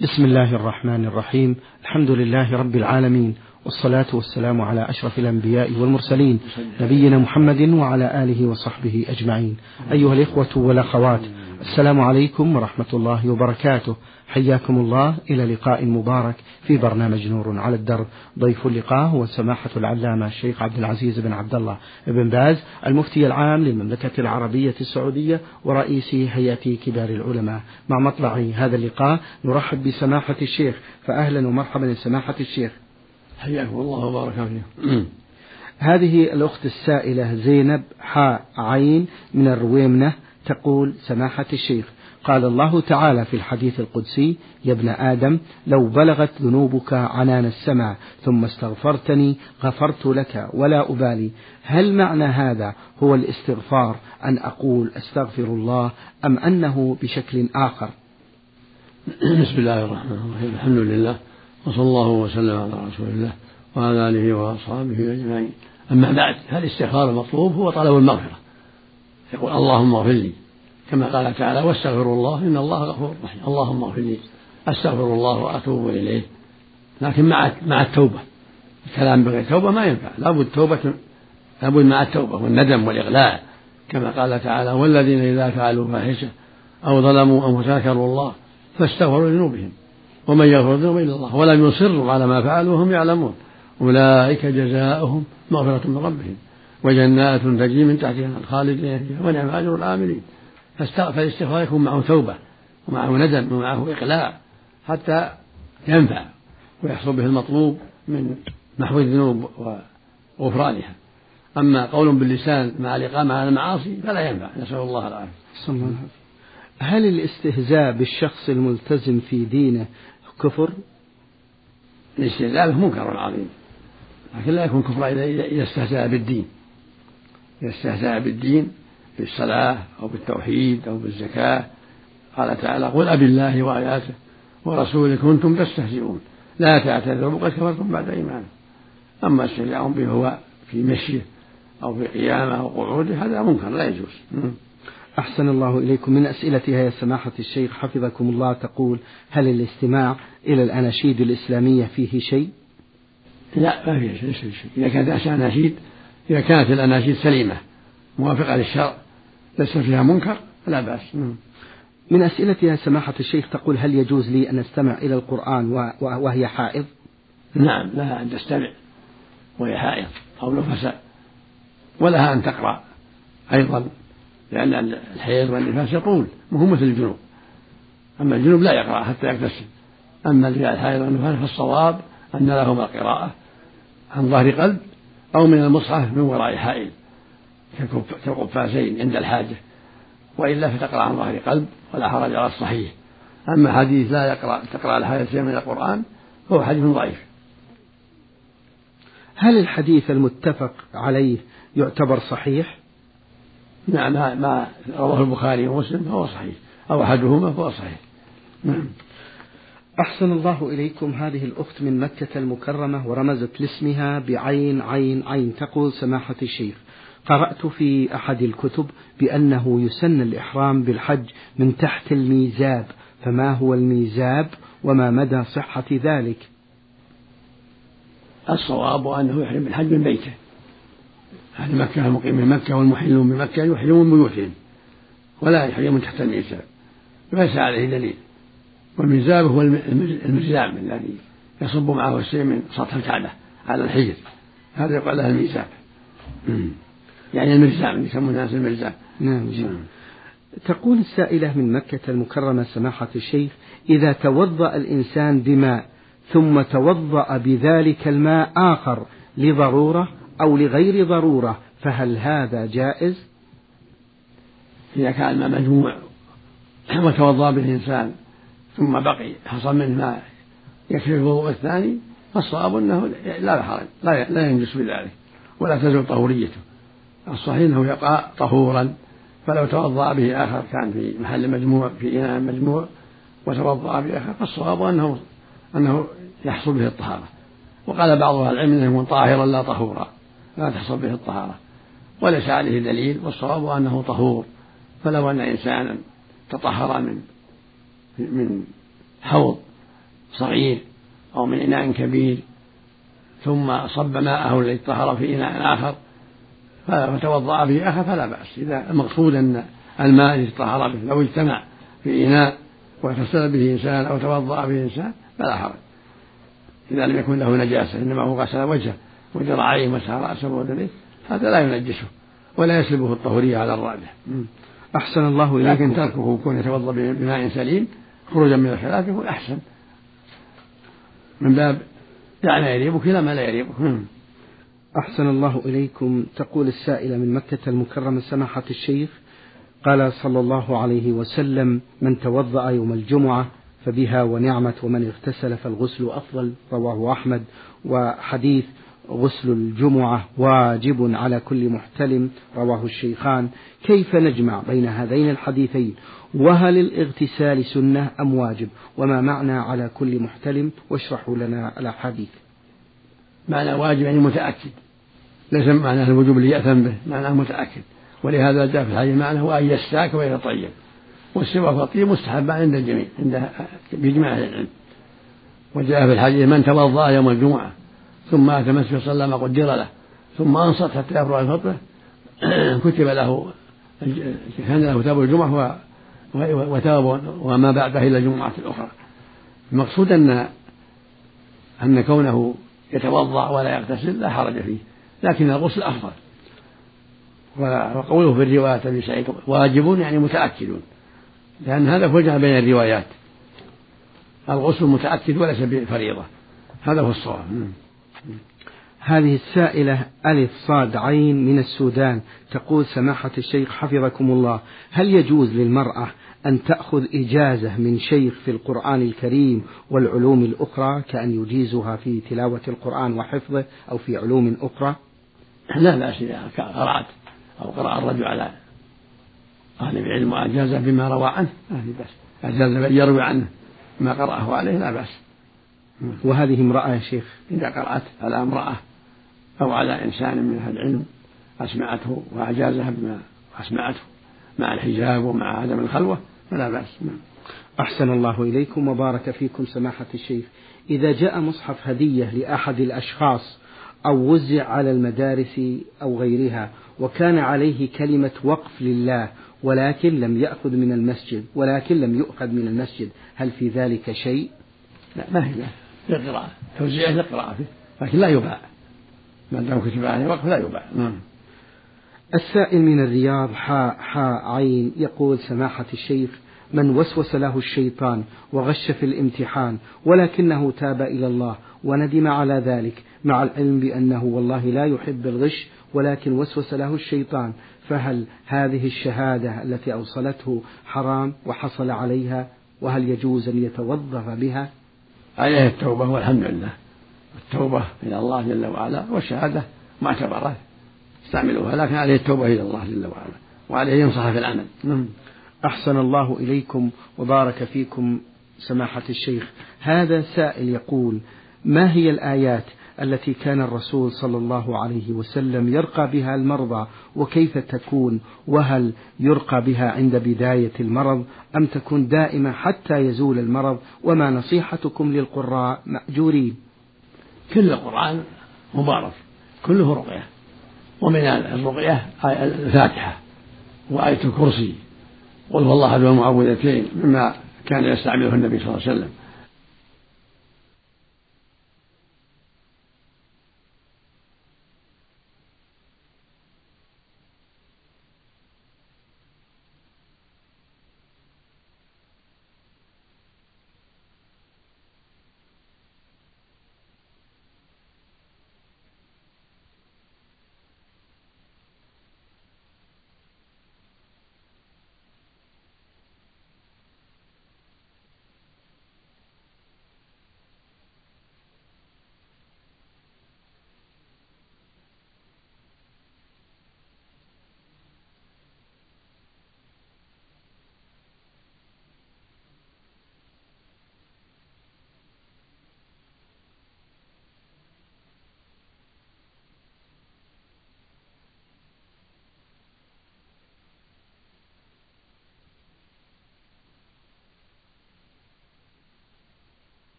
بسم الله الرحمن الرحيم. الحمد لله رب العالمين والصلاة والسلام على أشرف الأنبياء والمرسلين نبينا محمد وعلى آله وصحبه أجمعين. أيها الإخوة والأخوات السلام عليكم ورحمة الله وبركاته. حياكم الله. إلى لقاء مبارك في برنامج نور على الدرب. ضيف اللقاء هو سماحة العلامة الشيخ عبد العزيز بن عبد الله بن باز المفتي العام للمملكة العربية السعودية ورئيس هيئة كبار العلماء. مع مطلع هذا اللقاء نرحب بسماحة الشيخ. فأهلا ومرحبا سماحة الشيخ. حياكم الله وبارك فيكم هذه الأخت السائلة زينب حاء عين من الرويمنة. تقول سماحة الشيخ قال الله تعالى في الحديث القدسي يا ابن آدم لو بلغت ذنوبك عنان السماء ثم استغفرتني غفرت لك ولا أبالي. هل معنى هذا هو الاستغفار أن أقول أستغفر الله أم أنه بشكل آخر؟ بسم الله الرحمن الرحيم. الحمد لله وصلى الله وسلم على رسول الله وعلى آله وأصحابه أجمعين. أما بعد فالاستغفار المطلوب هو طلب المغفرة. يقول اللهم اغفر لي. كما قال تعالى واستغفروا الله إن الله غفور رحيم. اللهم اغفر لي. أستغفر الله وأتوب إليه. لكن مع مع التوبة. الكلام بغير توبة ما ينفع. لابد توبة لابد مع التوبة والندم والإغلاء كما قال تعالى والذين إذا فعلوا فاحشة أو ظلموا أو ذكروا الله فاستغفروا لذنوبهم ومن يغفر الذنوب إلا الله ولم يصروا على ما فعلوا وهم يعلمون. أولئك جزاؤهم مغفرة من ربهم. وجنات تجري من تحتها الخالدين فيها ونعم أجر العاملين فالاستغفار يكون معه توبة ومعه ندم ومعه إقلاع حتى ينفع ويحصل به المطلوب من محو الذنوب وغفرانها. أما قول باللسان مع الإقامة على المعاصي فلا ينفع. نسأل الله العافية. هل الاستهزاء بالشخص الملتزم في دينه كفر؟ الاستهزاء منكر عظيم لكن لا يكون كفرا إذا استهزأ بالدين. إذا استهزأ بالدين بالصلاة أو بالتوحيد أو بالزكاة. قال تعالى قل أبي الله وآياته ورسوله كنتم تستهزئون. لا تعتذروا قد كفرتم بعد إيمانكم. أما استهزاء به هو في مشيه أو في قيامه أو قعوده هذا منكر لا يجوز. أحسن الله إليكم. من أسئلتها يا سماحة الشيخ حفظكم الله تقول هل الاستماع إلى الأناشيد الإسلامية فيه شيء؟ لا ما فيه شيء, شيء. إذا كانت أناشيد إذا كانت الأناشيد سليمة موافقة للشرع ليس فيها منكر فلا بأس. من أسئلتها سماحة الشيخ تقول هل يجوز لي أن أستمع إلى القرآن وهي حائض؟ نعم لها أن تستمع وهي حائض أو نفساء ولها أن تقرأ أيضا لأن الحيض والنفاس يطول مو مثل الجنوب. أما الجنوب لا يقرأ حتى يغتسل. أما الحيض والنفاس فالصواب أن لهما القراءة. عن ظهر قلب أو من المصحف من وراء حائل كالقفازين عند الحاجة وإلا فتقرأ عن ظهر قلب ولا حرج على الصحيح. أما حديث لا يقرأ تقرأ الحاجة شيئا من القرآن فهو حديث ضعيف. هل الحديث المتفق عليه يعتبر صحيح؟ نعم ما, ما رواه البخاري ومسلم فهو صحيح. أو أحدهما فهو صحيح. نعم. أحسن الله إليكم هذه الأخت من مكة المكرمة ورمزت لاسمها بعين عين عين تقول سماحة الشيخ قرأت في أحد الكتب بأنه يسن الإحرام بالحج من تحت الميزاب فما هو الميزاب وما مدى صحة ذلك؟ الصواب أنه يحرم بالحج من بيته. أهل مكة المقيم من مكة والمحلون بمكة يحرمون بيوتهم ولا يحرمون تحت الميزاب. ليس عليه دليل. والميزاب هو المزلام الذي يصب معه الشيء من سطح الكعبة على الحجر. هذا يقال له الميزاب يعني المرزام يسمون الناس المرزام نعم نعم. تقول السائلة من مكة المكرمة سماحة الشيخ إذا توضأ الإنسان بماء ثم توضأ بذلك الماء آخر لضرورة أو لغير ضرورة فهل هذا جائز؟ إذا كان الماء مجموع وتوضأ به الإنسان ثم بقي حصل منه ماء يكفي الوضوء الثاني فالصواب أنه لا حرج لا, لا ينجس بذلك ولا تزول طهوريته. الصحيح أنه يبقى طهورا فلو توضأ به آخر كان في محل مجموع في إناء مجموع وتوضأ بآخر فالصواب أنه أنه يحصل به الطهارة. وقال بعض أهل العلم أنه يكون طاهرا لا طهورا لا تحصل به الطهارة. وليس عليه دليل والصواب أنه طهور. فلو أن إنسانا تطهر من من حوض صغير أو من إناء كبير ثم صب ماءه الذي طهر في إناء آخر فتوضأ به آخر فلا بأس. إذا المقصود أن الماء الذي طهر به لو اجتمع في إناء واغتسل به إنسان أو توضأ به إنسان فلا حرج. إذا لم يكن له نجاسة إنما هو غسل وجهه وذراعيه ومسح رأسه وذنيه هذا لا ينجسه ولا يسلبه الطهورية على الراجح أحسن الله إليكم. لكن تركه يكون يتوضأ بماء سليم خروجا من الخلاف يكون أحسن. من باب دع ما يريبك إلى ما لا يريبك أحسن الله إليكم. تقول السائلة من مكة المكرمة سماحة الشيخ قال صلى الله عليه وسلم من توضأ يوم الجمعة فبها ونعمت ومن اغتسل فالغسل أفضل. رواه أحمد. وحديث غسل الجمعة واجب على كل محتلم رواه الشيخان. كيف نجمع بين هذين الحديثين؟ وهل الاغتسال سنة أم واجب؟ وما معنى على كل محتلم؟ واشرحوا لنا الأحاديث. معنى واجب يعني متأكد. ليس معناه الوجوب اللي يأثم به معناه متأكد. ولهذا جاء في الحديث معناه هو أن يستاك ويتطيب والسواك والطيب مستحب عند الجميع عند بإجماع العلم. وجاء في الحديث من توضأ يوم الجمعة ثم أتى المسجد صلى ما قدر له ثم أنصت حتى يفرغ الفطرة كتب له كان له ثواب الجمعة وثواب وما بعده إلى الجمعة الأخرى المقصود أن أن كونه يتوضأ ولا يغتسل لا حرج فيه لكن الغسل أفضل. وقوله في الرواية أبي سعيد واجب يعني متأكد لأن هذا الجمع بين الروايات. الغسل متأكد وليس بفريضة. هذا هو الصواب. هذه السائلة ألف صاد عين من السودان تقول سماحة الشيخ حفظكم الله هل يجوز للمرأة أن تأخذ إجازة من شيخ في القرآن الكريم والعلوم الأخرى كأن يجيزها في تلاوة القرآن وحفظه أو في علوم أخرى؟ لا بأس إذا قرأت أو قرأ الرجل على أهل العلم وأجاز بما روى عنه. في بأس. أجاز من يروي عنه ما قرأه عليه لا بأس. وهذه امرأة يا شيخ؟ إذا قرأت على امرأة. أو على إنسان من أهل العلم أسمعته وأجازها بما أسمعته مع الحجاب ومع عدم الخلوة فلا بأس. أحسن الله إليكم وبارك فيكم سماحة الشيخ. إذا جاء مصحف هدية لأحد الأشخاص أو وزع على المدارس أو غيرها وكان عليه كلمة وقف لله ولكن لم يأخذ من المسجد ولكن لم يؤخذ من المسجد هل في ذلك شيء؟ لا ما هي للقراءة توزيعه للقراءة فيه لكن لا يباع. ما دام كتب عليه وقف لا يباع نعم. السائل من الرياض حاء حاء عين يقول سماحة الشيخ من وسوس له الشيطان وغش في الامتحان ولكنه تاب إلى الله وندم على ذلك مع العلم بأنه والله لا يحب الغش ولكن وسوس له الشيطان فهل هذه الشهادة التي أوصلته حرام وحصل عليها وهل يجوز أن يتوظف بها؟ عليه التوبة والحمد لله. التوبة إلى الله جل وعلا والشهادة معتبرة استعملوها لكن عليه التوبة إلى الله جل وعلا وعليه ينصح في العمل. نعم. أحسن الله إليكم وبارك فيكم سماحة الشيخ. هذا سائل يقول ما هي الآيات التي كان الرسول صلى الله عليه وسلم يرقى بها المرضى وكيف تكون؟ وهل يرقى بها عند بداية المرض أم تكون دائمة حتى يزول المرض؟ وما نصيحتكم للقراء مأجورين. كل القرآن مبارك كله رقية. ومن الرقية الفاتحة وآية الكرسي. قل هو الله المعوذتين مما كان يستعمله النبي صلى الله عليه وسلم.